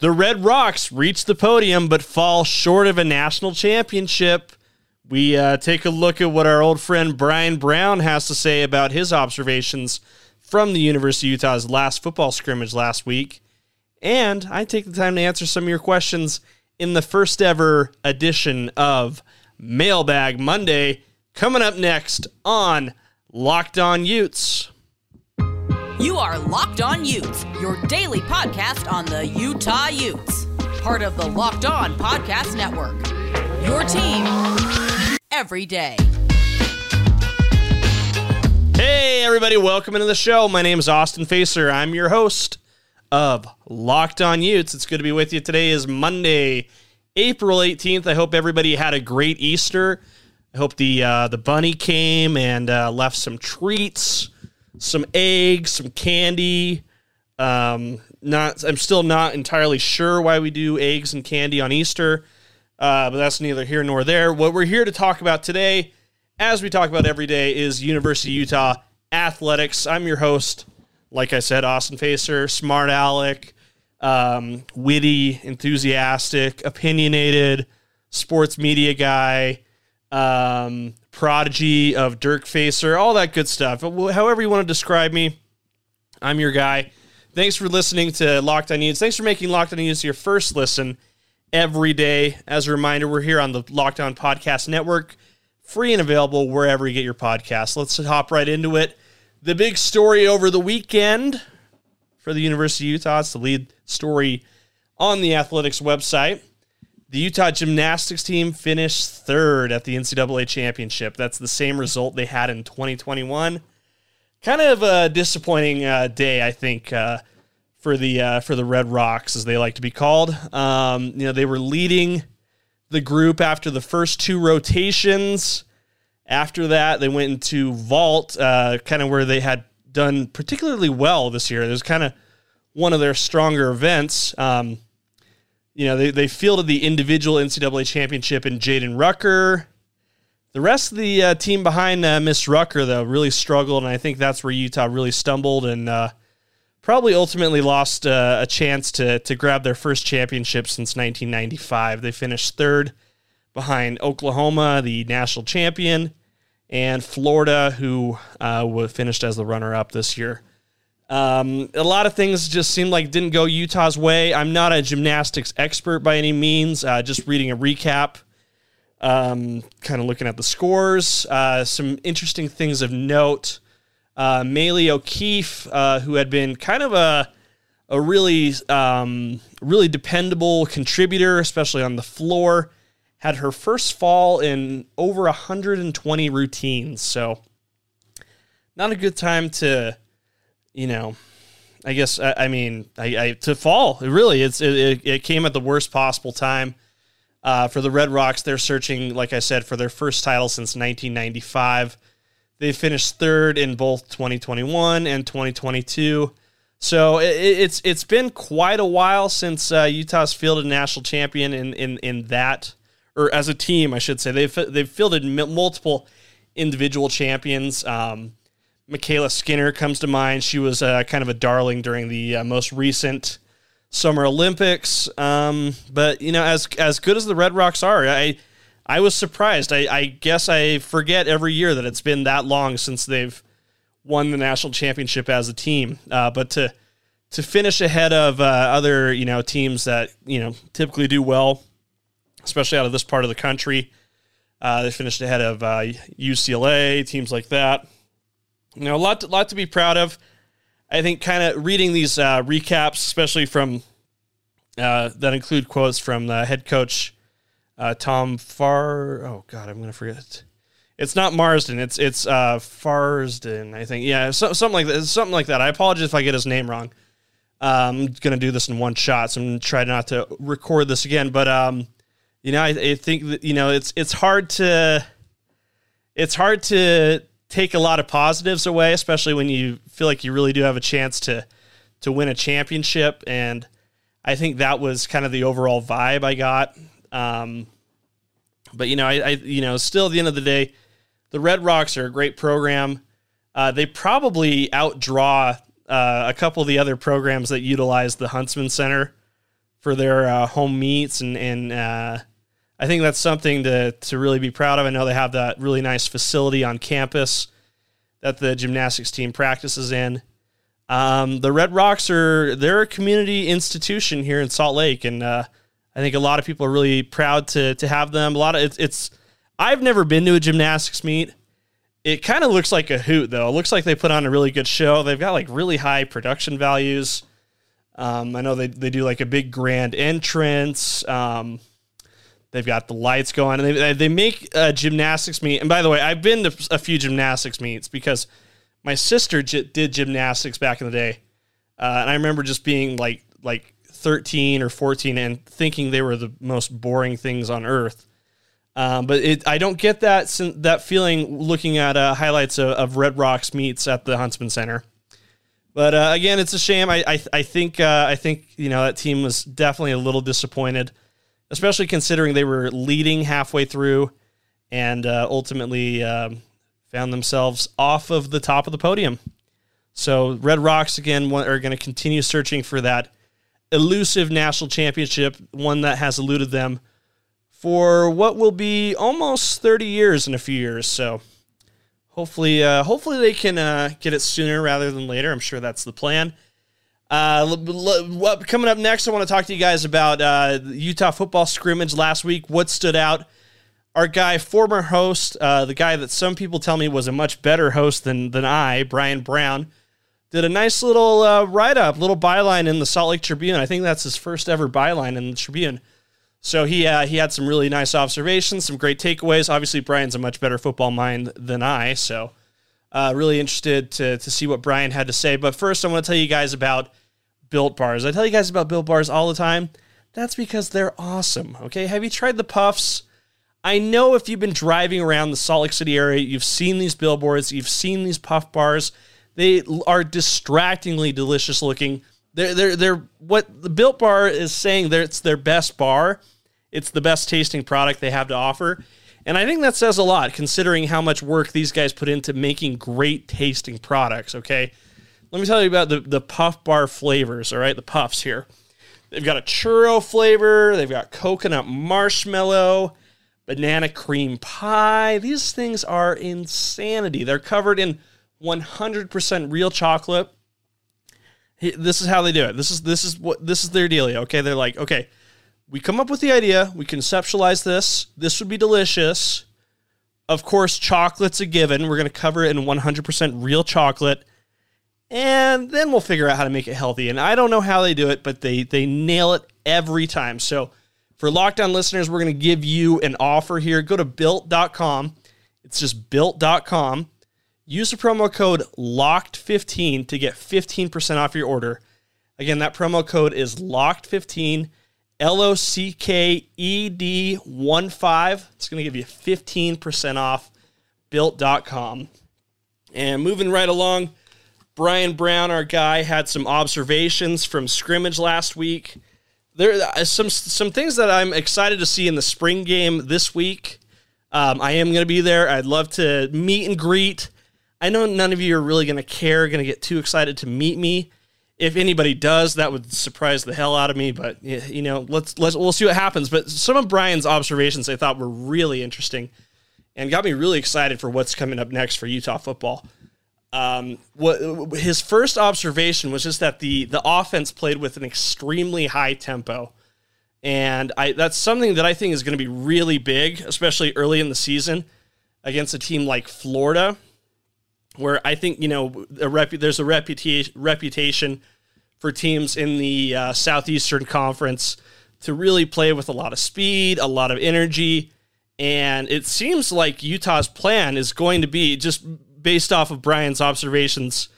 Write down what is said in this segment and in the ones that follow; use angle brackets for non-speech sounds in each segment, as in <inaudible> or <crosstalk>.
The Red Rocks reach the podium but fall short of a national championship. We uh, take a look at what our old friend Brian Brown has to say about his observations from the University of Utah's last football scrimmage last week. And I take the time to answer some of your questions in the first ever edition of Mailbag Monday, coming up next on Locked On Utes. You are Locked On Utes, your daily podcast on the Utah Utes, part of the Locked On Podcast Network. Your team every day. Hey, everybody, welcome into the show. My name is Austin Facer. I'm your host of Locked On Utes. It's good to be with you. Today is Monday, April 18th. I hope everybody had a great Easter. I hope the uh, the bunny came and uh, left some treats some eggs, some candy. Um, not, I'm still not entirely sure why we do eggs and candy on Easter, uh, but that's neither here nor there. What we're here to talk about today, as we talk about every day, is University of Utah athletics. I'm your host, like I said, Austin Facer, smart Alec, um, witty, enthusiastic, opinionated, sports media guy. Um, prodigy of Dirk Facer, all that good stuff. However you want to describe me, I'm your guy. Thanks for listening to Locked On Utes. Thanks for making Locked On Utes your first listen every day. As a reminder, we're here on the Locked On Podcast Network, free and available wherever you get your podcasts. Let's hop right into it. The big story over the weekend for the University of Utah, it's the lead story on the athletics website. The Utah gymnastics team finished third at the NCAA championship. That's the same result they had in 2021. Kind of a disappointing uh, day, I think, uh, for the uh, for the Red Rocks, as they like to be called. Um, you know, they were leading the group after the first two rotations. After that, they went into vault, uh, kind of where they had done particularly well this year. It was kind of one of their stronger events. Um, you know, they, they fielded the individual NCAA championship in Jaedyn Rucker. The rest of the uh, team behind uh, Miss Rucker, though, really struggled, and I think that's where Utah really stumbled and uh, probably ultimately lost uh, a chance to, to grab their first championship since 1995. They finished third behind Oklahoma, the national champion, and Florida, who uh, finished as the runner up this year. Um, a lot of things just seemed like didn't go Utah's way. I'm not a gymnastics expert by any means. Uh, just reading a recap, um, kind of looking at the scores. Uh, some interesting things of note. Uh, Maile O'Keefe, uh, who had been kind of a a really um, really dependable contributor, especially on the floor, had her first fall in over 120 routines. So, not a good time to you know, I guess I, I mean I, I, to fall. Really, it's it, it came at the worst possible time uh, for the Red Rocks. They're searching, like I said, for their first title since 1995. They finished third in both 2021 and 2022. So it, it's it's been quite a while since uh, Utah's fielded a national champion in in in that or as a team, I should say. They've they've fielded multiple individual champions. Um, MyKayla Skinner comes to mind. She was uh, kind of a darling during the uh, most recent Summer Olympics. Um, but you know, as as good as the Red Rocks are, I I was surprised. I, I guess I forget every year that it's been that long since they've won the national championship as a team. Uh, but to to finish ahead of uh, other you know teams that you know typically do well, especially out of this part of the country, uh, they finished ahead of UCLA uh, teams like that. You know, a lot, to, lot to be proud of. I think kind of reading these uh, recaps, especially from uh, that include quotes from the head coach uh, Tom Far. Oh God, I'm to forget. It's not Marsden. It's it's uh, Farsden. I think. Yeah, so, something like that. Something like that. I apologize if I get his name wrong. Um, I'm to do this in one shot, so I'm to try not to record this again. But um, you know, I, I think that you know it's it's hard to it's hard to take a lot of positives away, especially when you feel like you really do have a chance to to win a championship. And I think that was kind of the overall vibe I got. Um, but you know, I, I, you know still at the end of the day, the Red Rocks are a great program. Uh, they probably outdraw uh, a couple of the other programs that utilize the Huntsman Center for their uh, home meets, and and uh, I think that's something to to really be proud of. I know they have that really nice facility on campus that the gymnastics team practices in. Um, the Red Rocks are they're a community institution here in Salt Lake, and uh, I think a lot of people are really proud to to have them. A lot of it's, it's I've never been to a gymnastics meet. It kind of looks like a hoot though. It looks like they put on a really good show. They've got like really high production values. Um, I know they, they do like a big grand entrance. Um, they've got the lights going, and they they make a gymnastics meet. And by the way, I've been to a few gymnastics meets because my sister j- did gymnastics back in the day, uh, and I remember just being like like 13 or 14 and thinking they were the most boring things on earth. Um, but it, I don't get that that feeling looking at uh, highlights of, of, Red Rocks meets at the Huntsman Center. But uh, again, it's a shame. I I, I think uh, I think you know that team was definitely a little disappointed, especially considering they were leading halfway through, and uh, ultimately um, found themselves off of the top of the podium. So Red Rocks again are going to continue searching for that elusive national championship, one that has eluded them for what will be almost 30 years in a few years. So hopefully, uh, hopefully they can uh, get it sooner rather than later. I'm sure that's the plan. Uh, coming up next? I want to talk to you guys about uh, Utah football scrimmage last week. What stood out? Our guy, former host, uh, the guy that some people tell me was a much better host than than I, Brian Brown, did a nice little uh, write up, little byline in the Salt Lake Tribune. I think that's his first ever byline in the Tribune. So he uh, he had some really nice observations, some great takeaways. Obviously, Brian's a much better football mind than I, so uh, really interested to to see what Brian had to say. But first, I want to tell you guys about Built Bars. I tell you guys about Built Bars all the time. That's because they're awesome. Okay, have you tried the puffs? I know if you've been driving around the Salt Lake City area, you've seen these billboards, you've seen these puff bars. They are distractingly delicious looking. They're they're they're what the Built Bar is saying. That it's their best bar. It's the best tasting product they have to offer. And I think that says a lot considering how much work these guys put into making great tasting products, okay? Let me tell you about the, the puff bar flavors, all right? The puffs here. They've got a churro flavor, they've got coconut marshmallow, banana cream pie. These things are insanity. They're covered in 100% real chocolate this is how they do it. This is this is what this is their dealio. Okay, they're like, okay, we come up with the idea, we conceptualize this. This would be delicious. Of course, chocolate's a given. We're going to cover it in 100% real chocolate, and then we'll figure out how to make it healthy. And I don't know how they do it, but they they nail it every time. So for Locked On listeners, we're going to give you an offer here. Go to built.com. It's just built.com Use the promo code LOCKED15 to get 15% off your order. Again, that promo code is LOCKED15, L O C K E D 1 5. It's going to give you 15% off built.com. And moving right along, Brian Brown, our guy, had some observations from scrimmage last week. There are some some things that I'm excited to see in the spring game this week. Um, I am going to be there. I'd love to meet and greet I know none of you are really going to care, going to get too excited to meet me. If anybody does, that would surprise the hell out of me. But you know, let's let's we'll see what happens. But some of Brian's observations I thought were really interesting, and got me really excited for what's coming up next for Utah football. Um, what his first observation was just that the the offense played with an extremely high tempo, and I that's something that I think is going to be really big, especially early in the season against a team like Florida where I think you know a rep- there's a reputation reputation for teams in the uh, Southeastern Conference to really play with a lot of speed, a lot of energy, and it seems like Utah's plan is going to be just based off of Brian's observations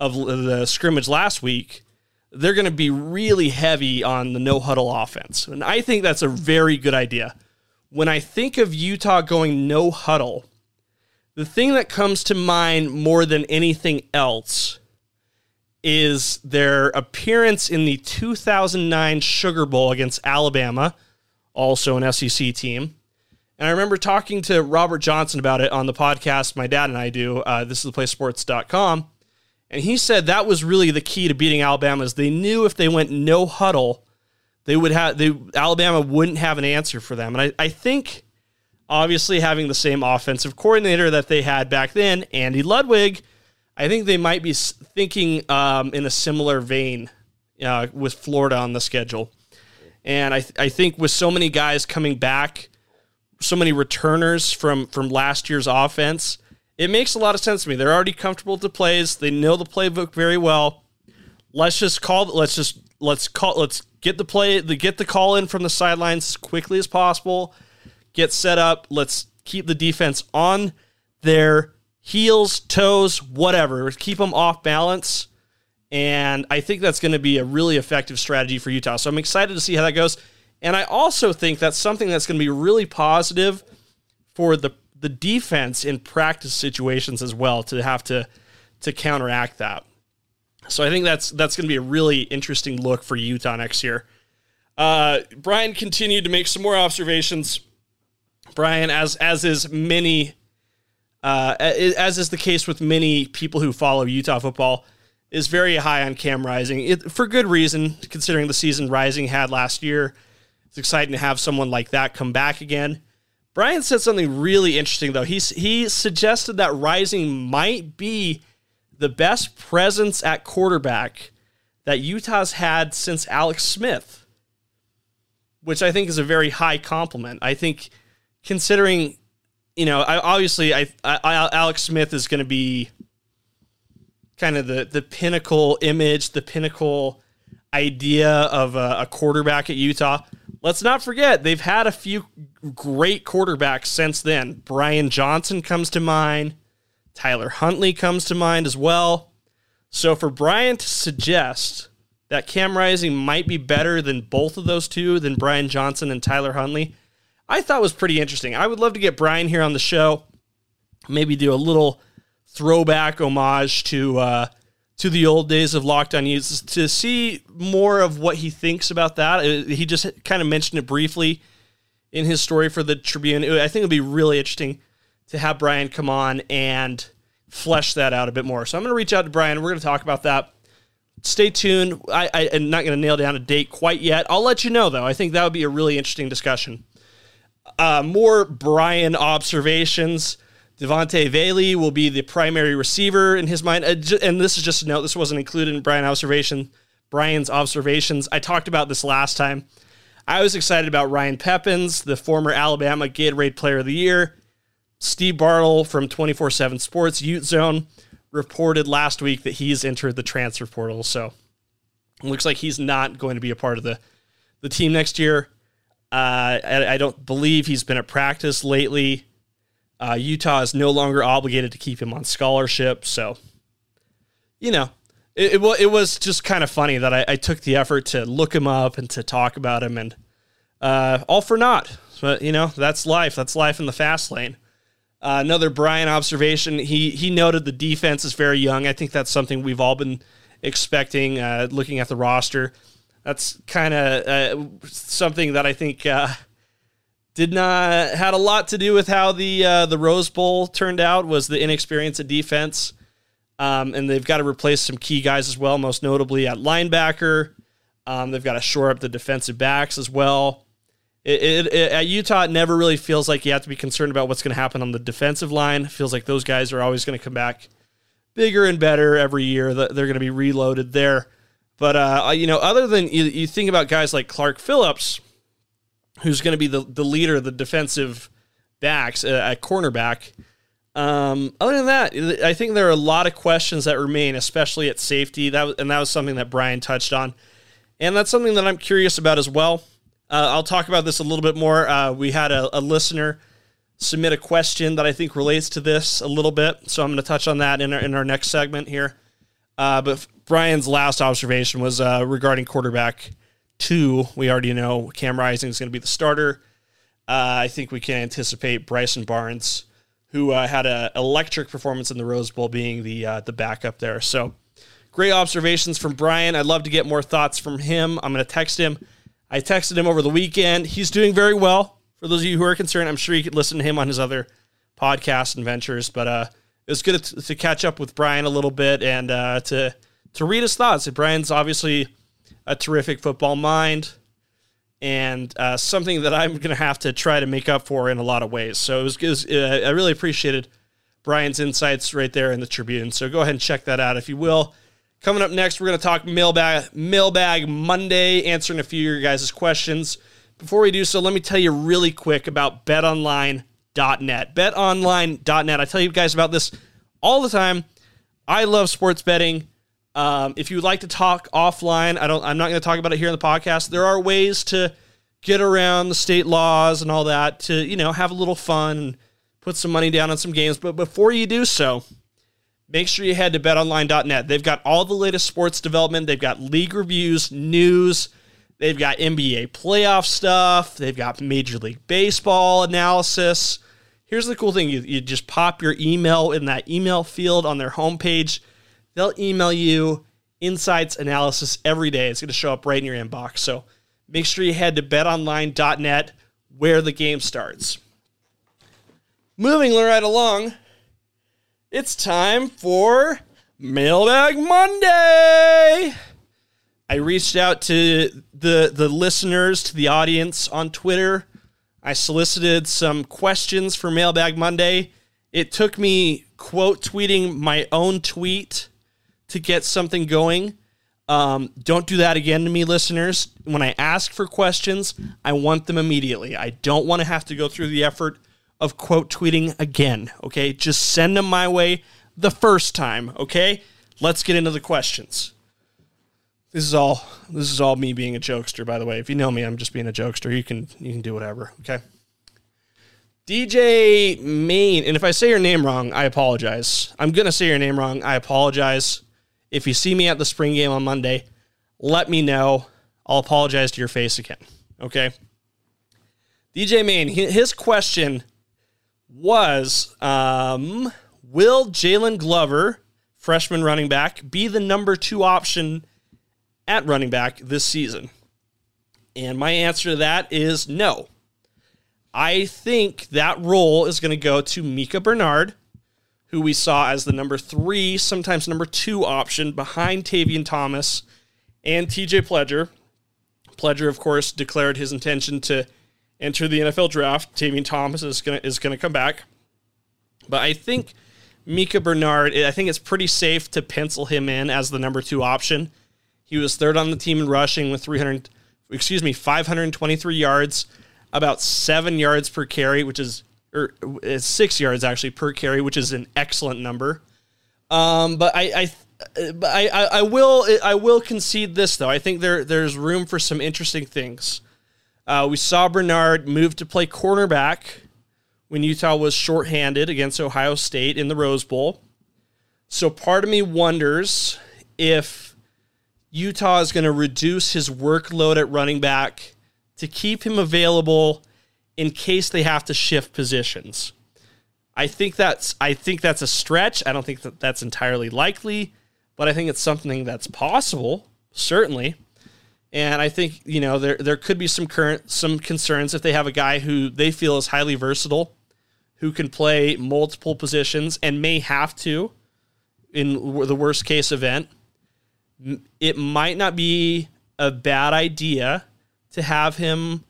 of the scrimmage last week. They're going to be really heavy on the no huddle offense, and I think that's a very good idea. When I think of Utah going no huddle the thing that comes to mind more than anything else is their appearance in the 2009 Sugar Bowl against Alabama, also an SEC team. And I remember talking to Robert Johnson about it on the podcast my dad and I do. Uh, this is the sports.com. And he said that was really the key to beating Alabama is they knew if they went no huddle, they would have they Alabama wouldn't have an answer for them. And I, I think obviously having the same offensive coordinator that they had back then, Andy Ludwig, I think they might be thinking um, in a similar vein uh, with Florida on the schedule. And I, th- I think with so many guys coming back, so many returners from from last year's offense, it makes a lot of sense to me. They're already comfortable with the plays. They know the playbook very well. Let's just call. Let's just let's call. Let's get the play. The get the call in from the sidelines as quickly as possible. Get set up. Let's keep the defense on their heels, toes, whatever. Keep them off balance. And I think that's going to be a really effective strategy for Utah. So I'm excited to see how that goes. And I also think that's something that's going to be really positive for the the defense in practice situations as well to have to to counteract that. So I think that's that's going to be a really interesting look for Utah next year. Uh, Brian continued to make some more observations. Brian, as as is many, uh, as is the case with many people who follow Utah football, is very high on Cam Rising it, for good reason, considering the season Rising had last year. It's exciting to have someone like that come back again. Brian said something really interesting though. He he suggested that Rising might be the best presence at quarterback that Utah's had since Alex Smith, which I think is a very high compliment. I think considering, you know, I, obviously I, I Alex Smith is going to be kind of the the pinnacle image, the pinnacle idea of a, a quarterback at Utah let's not forget they've had a few great quarterbacks since then. Brian Johnson comes to mind. Tyler Huntley comes to mind as well. So for Brian to suggest that Cam Rising might be better than both of those two, than Brian Johnson and Tyler Huntley, I thought was pretty interesting. I would love to get Brian here on the show, maybe do a little throwback homage to uh, to the old days of Locked On Utes to see more of what he thinks about that. Uh, he just kind of mentioned it briefly in his story for the Tribune. I think it'd be really interesting to have Brian come on and flesh that out a bit more. So I'm going to reach out to Brian. We're going to talk about that. Stay tuned. I, I am not going to nail down a date quite yet. I'll let you know though. I think that would be a really interesting discussion. Uh, more Brian observations Devaughn Vele will be the primary receiver in his mind. Uh, and this is just a note, this wasn't included in Brian observation, Brian's observations. I talked about this last time. I was excited about Ryan Pepins, the former Alabama Gatorade Player of the Year. Steve Bartle from 24 7 Sports, Ute Zone, reported last week that he's entered the transfer portal. So looks like he's not going to be a part of the, the team next year. Uh, I, I don't believe he's been at practice lately. Uh, Utah is no longer obligated to keep him on scholarship. So, you know, it, it, it was just kind of funny that I, I, took the effort to look him up and to talk about him, and uh, all for naught. But, you know, that's life. That's life in the fast lane. Uh, another Brian observation. He he noted the defense is very young. I think that's something we've all been expecting. Uh, looking at the roster, that's kind of uh, something that I think uh, did not had a lot to do with how the uh, the Rose Bowl turned out. Was the inexperience of defense, um, and they've got to replace some key guys as well, most notably at linebacker. Um, they've got to shore up the defensive backs as well. It, it, it, at Utah, it never really feels like you have to be concerned about what's going to happen on the defensive line. It feels like those guys are always going to come back bigger and better every year. They're going to be reloaded there. But uh, you know, other than you, you think about guys like Clark Phillips who's going to be the, the leader of the defensive backs uh, at cornerback. Um, other than that, I think there are a lot of questions that remain, especially at safety. That and that was something that Brian touched on, and that's something that I'm curious about as well. Uh, I'll talk about this a little bit more. Uh, we had a, a, listener submit a question that I think relates to this a little bit, so I'm going to touch on that in our, in our next segment here. Uh, but Brian's last observation was uh, regarding quarterback two, we already know Cam Rising is going to be the starter. Uh, I think we can anticipate Bryson Barnes, who uh, had an electric performance in the Rose Bowl, being the uh, the backup there. So, great observations from Brian. I'd love to get more thoughts from him. I'm going to text him. I texted him over the weekend. He's doing very well. For those of you who are concerned, I'm sure you could listen to him on his other podcasts and ventures. But uh, it was good to, to, catch up with Brian a little bit and uh, to to read his thoughts. Brian's obviously a terrific football mind. and uh, something that I'm going to have to try to make up for in a lot of ways. So it was, it was uh, I really appreciated Brian's insights right there in the Tribune. So go ahead and check that out if you will. Coming up next, we're going to talk mailbag mailbag Monday, answering a few of your guys' questions. Before we do so, let me tell you really quick about betonline.net. Betonline.net. I tell you guys about this all the time. I love sports betting. Um, if you would like to talk offline, I don't. I'm not going to talk about it here in the podcast. There are ways to get around the state laws and all that to you know have a little fun and put some money down on some games. But before you do so, make sure you head to betonline.net. They've got all the latest sports development. They've got league reviews, news. They've got NBA playoff stuff. They've got Major League Baseball analysis. Here's the cool thing you, you just pop your email in that email field on their homepage They'll email you insights analysis every day. It's going to show up right in your inbox. So make sure you head to betonline.net where the game starts. Moving right along, it's time for Mailbag Monday. I reached out to the the listeners, to the audience on Twitter. I solicited some questions for Mailbag Monday. It took me quote tweeting my own tweet to get something going. Um, don't do that again to me, listeners. When I ask for questions, I want them immediately. I don't want to have to go through the effort of quote tweeting again. Okay, just send them my way the first time. Okay, let's get into the questions. This is all. This is all me being a jokester. By the way, if you know me, I'm just being a jokester. You can you can do whatever. Okay. DJ Main, and if I say your name wrong, I apologize. I'm gonna say your name wrong. I apologize. If you see me at the spring game on Monday, let me know. I'll apologize to your face again. Okay. DJ Main, his question was um, Will Jaylon Glover, freshman running back, be the number two option at running back this season? And my answer to that is no. I think that role is going to go to Micah Bernard who we saw as the number three, sometimes number two option behind Tavion Thomas and TJ Pledger. Pledger, of course, declared his intention to enter the NFL draft. Tavion Thomas is gonna is gonna come back, but I think Micah Bernard. I think it's pretty safe to pencil him in as the number two option. He was third on the team in rushing with 300, excuse me, 523 yards, about seven yards per carry, which is or uh, six yards actually per carry, which is an excellent number. Um, but I, I but I, I, I, will I will concede this though. I think there there's room for some interesting things. Uh, we saw Bernard move to play cornerback when Utah was shorthanded against Ohio State in the Rose Bowl. So part of me wonders if Utah is going to reduce his workload at running back to keep him available in case they have to shift positions. I think that's I think that's a stretch. I don't think that that's entirely likely, but I think it's something that's possible, certainly. And I think you know there there could be some current some concerns if they have a guy who they feel is highly versatile, who can play multiple positions and may have to, in the worst case event. It might not be a bad idea to have him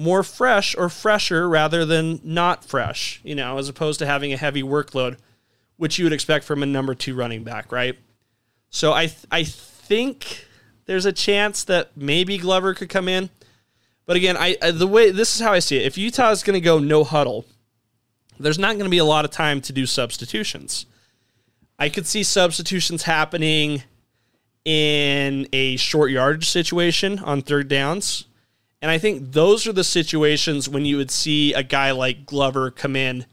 more fresh or fresher rather than not fresh, you know, as opposed to having a heavy workload, which you would expect from a number two running back, right? So I th- I think there's a chance that maybe Glover could come in, but again, I, I the way this is how I see it. If Utah is going to go no huddle, there's not going to be a lot of time to do substitutions. I could see substitutions happening in a short yardage situation on third downs and I think those are the situations when you would see a guy like Glover come in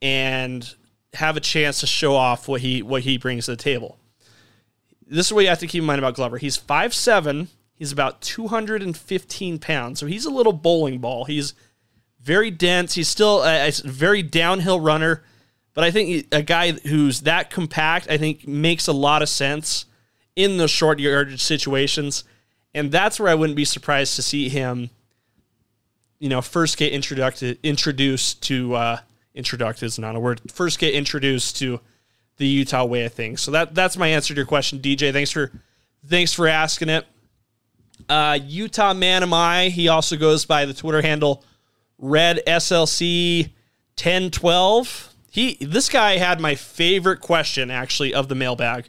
and have a chance to show off what he what he brings to the table. This is what you have to keep in mind about Glover. He's 5'7, he's about 215 pounds. So he's a little bowling ball. He's very dense. He's still a, a very downhill runner. But I think a guy who's that compact, I think makes a lot of sense in those short yardage situations. And that's where I wouldn't be surprised to see him, you know, first get introduced introduced to uh, introduced is not a word. First get introduced to the Utah way of things. So that that's my answer to your question, DJ. Thanks for thanks for asking it. Uh, Utah Man Am I. He also goes by the Twitter handle Red SLC 1012. He this guy had my favorite question actually of the mailbag.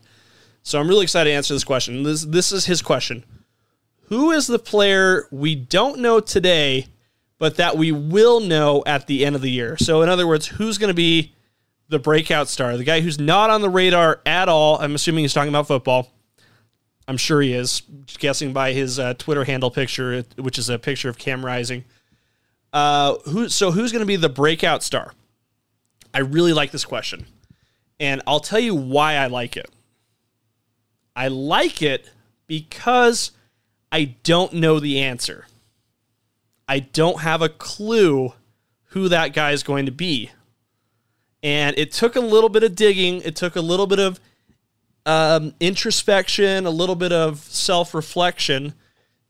So I'm really excited to answer this question. This this is his question. Who is the player we don't know today, but that we will know at the end of the year? So in other words, who's going to be the breakout star, the guy who's not on the radar at all? I'm assuming he's talking about football. I'm sure he is, guessing by his uh, Twitter handle picture, which is a picture of Cam Rising. Uh, who? So who's going to be the breakout star? I really like this question, and I'll tell you why I like it. I like it because I don't know the answer. I don't have a clue who that guy is going to be. And it took a little bit of digging, it took a little bit of um, introspection, a little bit of self reflection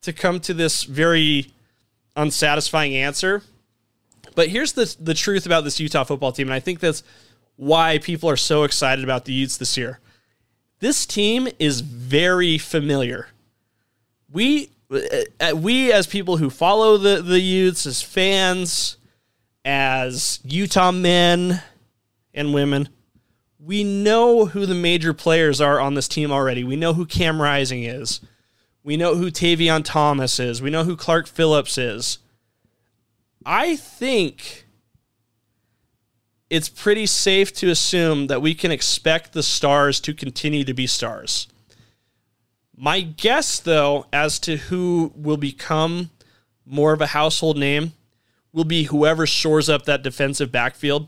to come to this very unsatisfying answer. But here's the, the truth about this Utah football team, and I think that's why people are so excited about the Utes this year. This team is very familiar. We uh, we as people who follow the the Utes as fans, as Utah men and women, we know who the major players are on this team already. We know who Cam Rising is. We know who Tavion Thomas is. We know who Clark Phillips is. I think it's pretty safe to assume that we can expect the stars to continue to be stars. My guess, though, as to who will become more of a household name will be whoever shores up that defensive backfield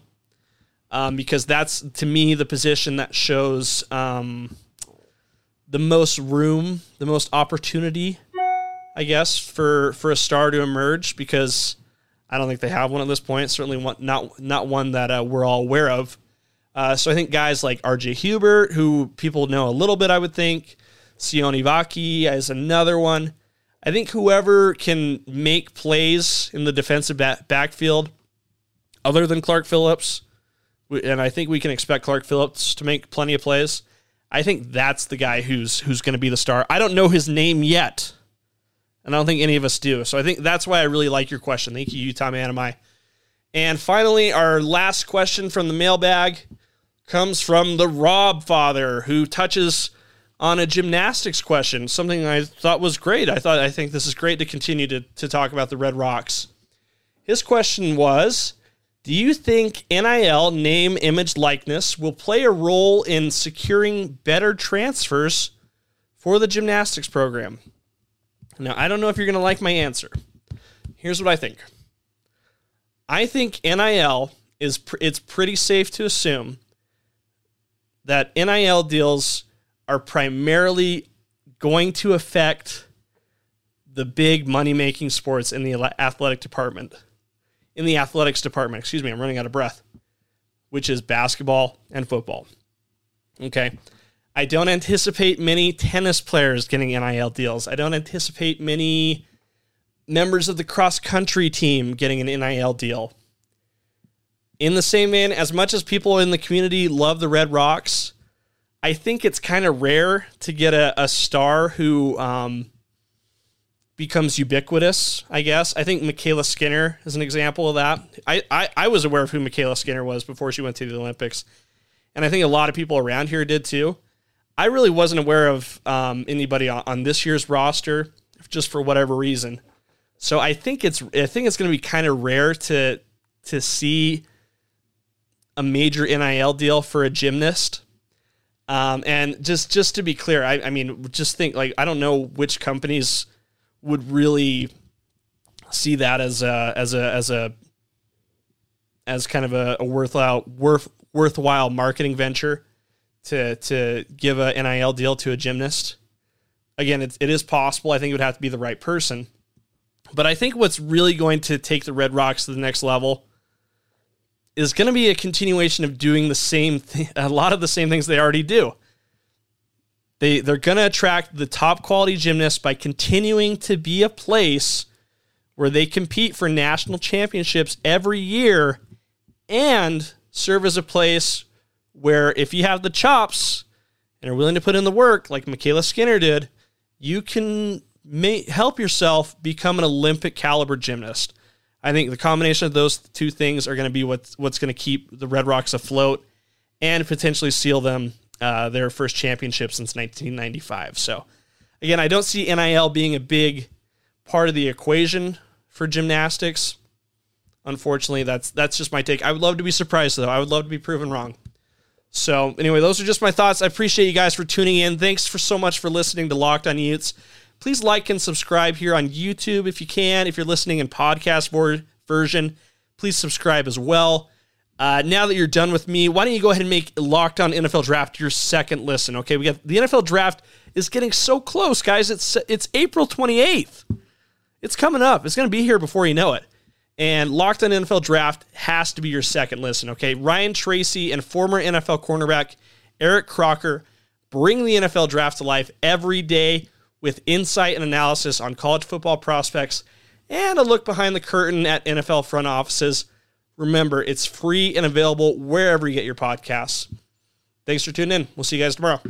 um, because that's to me the position that shows um, the most room, the most opportunity, I guess, for for a star to emerge. Because I don't think they have one at this point. Certainly, one, not not one that uh, we're all aware of. Uh, so I think guys like R.J. Hubert, who people know a little bit, I would think, Sione Vaki is another one. I think whoever can make plays in the defensive backfield, other than Clark Phillips, and I think we can expect Clark Phillips to make plenty of plays. I think that's the guy who's who's going to be the star. I don't know his name yet, and I don't think any of us do. So I think that's why I really like your question. Thank you, Utah Man Am I. And finally, our last question from the mailbag comes from the Rob father, who touches on a gymnastics question, something I thought was great. I thought I think this is great to continue to, to talk about the Red Rocks. His question was do you think NIL, name, image, likeness, will play a role in securing better transfers for the gymnastics program? Now, I don't know if you're going to like my answer. Here's what I think. I think NIL is pr- it's pretty safe to assume that NIL deals are primarily going to affect the big money making sports in the athletic department in the athletics department. Excuse me, I'm running out of breath, which is basketball and football. Okay. I don't anticipate many tennis players getting NIL deals. I don't anticipate many members of the cross country team getting an NIL deal. In the same vein, as much as people in the community love the Red Rocks, I think it's kind of rare to get a, a star who um, becomes ubiquitous, I guess. I think MyKayla Skinner is an example of that. I, I, I, was aware of who MyKayla Skinner was before she went to the Olympics. And I think a lot of people around here did too. I really wasn't aware of um, anybody on, on, this year's roster just for whatever reason. So I think it's I think it's going to be kind of rare to to see a major NIL deal for a gymnast. Um, and just just to be clear, I, I mean, just think like I don't know which companies would really see that as a as a as a as kind of a, a worthwhile worth worthwhile marketing venture to to give a NIL deal to a gymnast. Again, it is possible. I think it would have to be the right person. But I think what's really going to take the Red Rocks to the next level is going to be a continuation of doing the same thing, <laughs> a lot of the same things they already do. They they're going to attract the top quality gymnasts by continuing to be a place where they compete for national championships every year and serve as a place where if you have the chops and are willing to put in the work like MyKayla Skinner did, you can may help yourself become an Olympic caliber gymnast. I think the combination of those two things are going to be what's what's going to keep the Red Rocks afloat and potentially seal them uh, their first championship since 1995. So, again, I don't see NIL being a big part of the equation for gymnastics. Unfortunately, that's that's just my take. I would love to be surprised though. I would love to be proven wrong. So anyway, those are just my thoughts. I appreciate you guys for tuning in. Thanks for so much for listening to Locked On Utes. Please like and subscribe here on YouTube if you can. If you're listening in podcast version, please subscribe as well. Uh, now that you're done with me, why don't you go ahead and make Locked On NFL Draft your second listen? Okay, we got the NFL Draft is getting so close, guys. It's it's April 28th. It's coming up. It's going to be here before you know it. And Locked on NFL Draft has to be your second listen, okay? Ryan Tracy and former NFL cornerback Eric Crocker bring the NFL Draft to life every day with insight and analysis on college football prospects and a look behind the curtain at NFL front offices. Remember, it's free and available wherever you get your podcasts. Thanks for tuning in. We'll see you guys tomorrow.